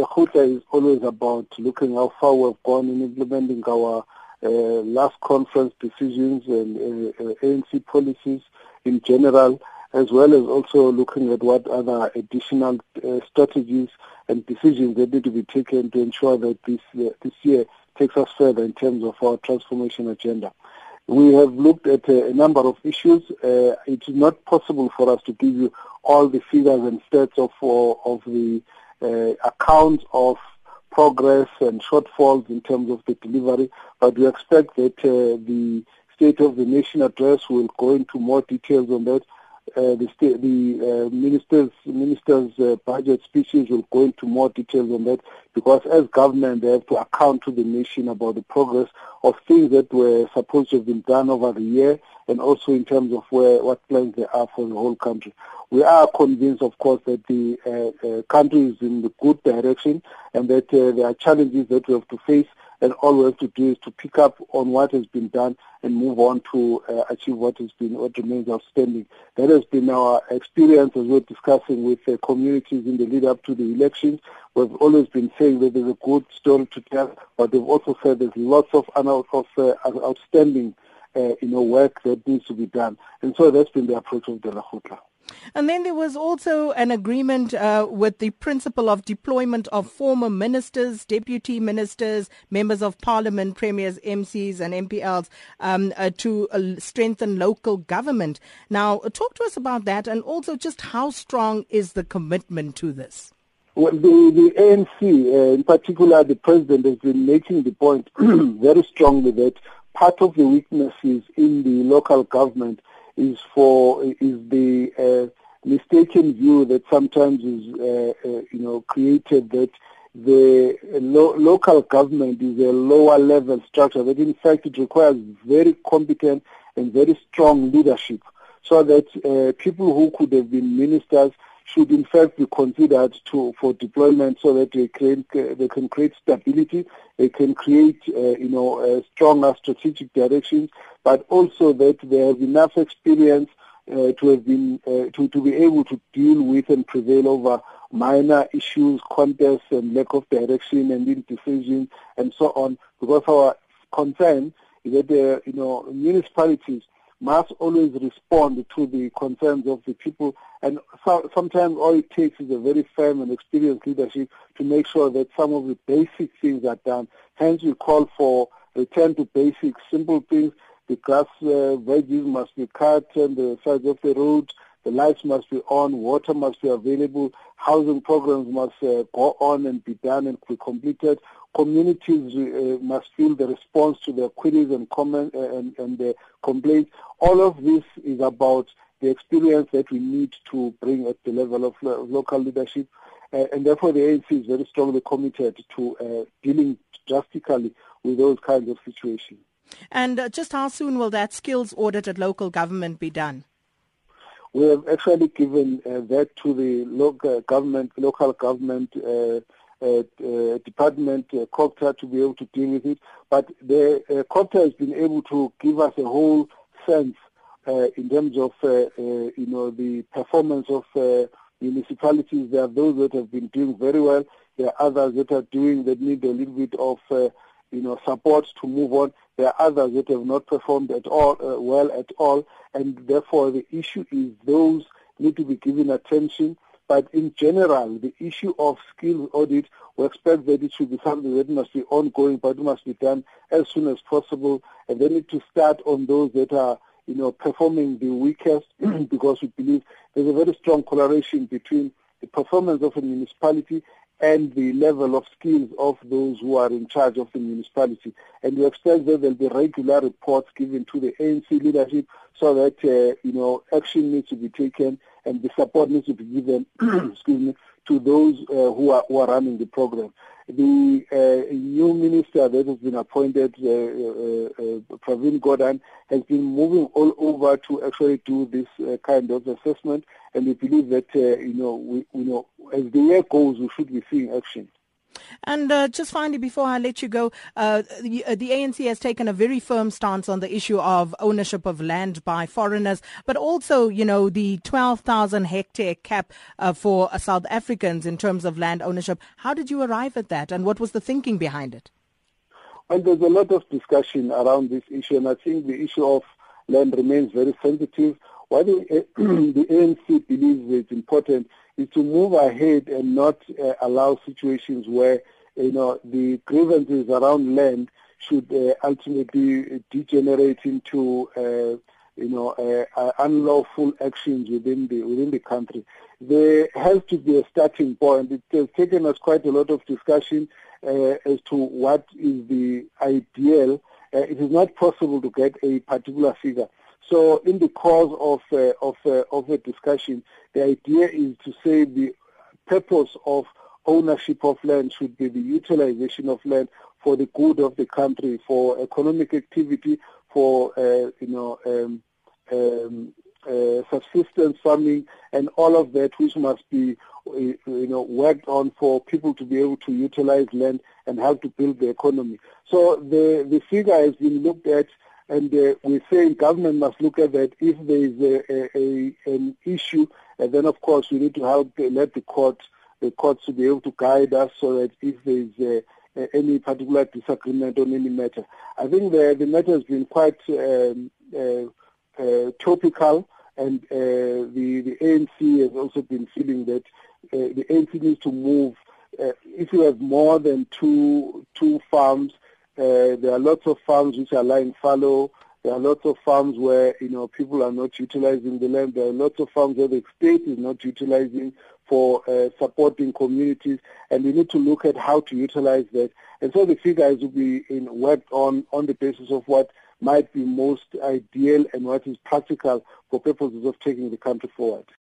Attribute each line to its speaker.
Speaker 1: Lekgotla is always about looking how far we've gone in implementing our uh, last conference decisions and uh, uh ANC policies in general, as well as also looking at what other additional uh, strategies and decisions that need to be taken to ensure that this uh, this year takes us further in terms of our transformation agenda. We have looked at a, a number of issues. Uh, it is not possible for us to give you all the figures and stats of of the uh, accounts of progress and shortfalls in terms of the delivery, but we expect that uh, the State of the Nation address will go into more details on that. Uh, the, state, the uh, ministers ministers uh, budget speeches will go into more details on that because as government they have to account to the nation about the progress of things that were supposed to have been done over the year and also in terms of where what plans there are for the whole country. We are convinced, of course, that the uh, uh, country is in the good direction and that uh, there are challenges that we have to face and all we have to do is to pick up on what has been done and move on to uh, achieve what has been what remains outstanding. That has been our experience as we're discussing with uh, communities in the lead up to the elections. We've always been saying that there's a good story to tell, but they've also said there's lots of, of uh, outstanding uh, you know, work that needs to be done. And so that's been the approach of the Lekgotla.
Speaker 2: And then there was also an agreement uh, with the principle of deployment of former ministers, deputy ministers, members of parliament, premiers, MCs, and MPLs um, uh, to uh, strengthen local government. Now, talk to us about that and also just how strong is the commitment to this?
Speaker 1: Well, the, the ANC, uh, in particular, the president has been making the point very strongly that part of the weaknesses in the local government is for is the uh, mistaken view that sometimes is uh, uh, you know created that the lo- local government is a lower level structure that in fact it requires very competent and very strong leadership so that uh, people who could have been ministers should in fact be considered to, for deployment so that they can, they can create stability, they can create, uh, you know, uh, stronger strategic directions, but also that they have enough experience uh, to have been, uh, to, to be able to deal with and prevail over minor issues, contests and lack of direction and indecision and so on, because our concern is that, uh, you know, municipalities must always respond to the concerns of the people. And so, sometimes all it takes is a very firm and experienced leadership to make sure that some of the basic things are done. Hence, we call for return to basic, simple things. The grass uh, veggies must be cut and the sides of the road. The lights must be on. Water must be available. Housing programs must uh, go on and be done and be completed communities uh, must feel the response to their queries and comment uh, and, and the complaints. All of this is about the experience that we need to bring at the level of lo- local leadership, uh, and therefore the ANC is very strongly committed to uh, dealing drastically with those kinds of situations.
Speaker 2: And uh, just how soon will that skills audit at local government be done?
Speaker 1: We have actually given uh, that to the local government, local government uh, uh, department, uh, COGTA, to be able to deal with it. But the uh, COGTA has been able to give us a whole sense uh, in terms of, uh, uh, you know, the performance of uh, municipalities. There are those that have been doing very well. There are others that are doing that need a little bit of, uh, you know, support to move on. There are others that have not performed at all, uh, well at all, and therefore the issue is those need to be given attention but in general, the issue of skills audit, we expect that it should be something that must be ongoing, but it must be done as soon as possible. And they need to start on those that are, you know, performing the weakest, because we believe there's a very strong correlation between the performance of a municipality and the level of skills of those who are in charge of the municipality. And we expect that there'll be regular reports given to the ANC leadership so that, uh, you know, action needs to be taken and the support needs to be given, excuse me, to those uh, who are who are running the program. The uh, new minister that has been appointed, uh, Pravin Gordhan, has been moving all over to actually do this kind of assessment, and we believe that you know, we, you know, as the year goes, we should be seeing action.
Speaker 2: And uh, just finally, before I let you go, uh, the, uh, the, ANC has taken a very firm stance on the issue of ownership of land by foreigners, but also, you know, the 12,000 hectare cap uh, for uh, South Africans in terms of land ownership. How did you arrive at that, and what was the thinking behind it?
Speaker 1: Well, there's a lot of discussion around this issue, and I think the issue of land remains very sensitive. Why the, the ANC believes it's important is to move ahead and not uh, allow situations where you know the grievances around land should uh, ultimately degenerate into uh, you know uh, uh, unlawful actions within the within the country. There has to be a starting point. It has taken us quite a lot of discussion uh, as to what is the ideal. it is not possible to get a particular figure. So in the course of uh, of uh, of a discussion, the idea is to say the purpose of ownership of land should be the utilization of land for the good of the country, for economic activity, for uh, you know um, um, uh, subsistence farming, and all of that, which must be you know worked on for people to be able to utilize land and help to build the economy. So the the figure has been looked at and uh, we say government must look at that. If there is a, a, a an issue, and then of course we need to help uh, let the court, the courts to be able to guide us so that if there is uh, any particular disagreement on any matter. I think the, the matter has been quite um, uh, uh, topical, and uh, the, the ANC has also been feeling that the ANC needs to move. if you have more than two two farms, uh, there are lots of farms which are lying fallow. There are lots of farms where you know people are not utilizing the land. There are lots of farms where the state is not utilizing for uh, supporting communities, and we need to look at how to utilize that. And so the figures will be in, worked on on the basis of what might be most ideal and what is practical for purposes of taking the country forward.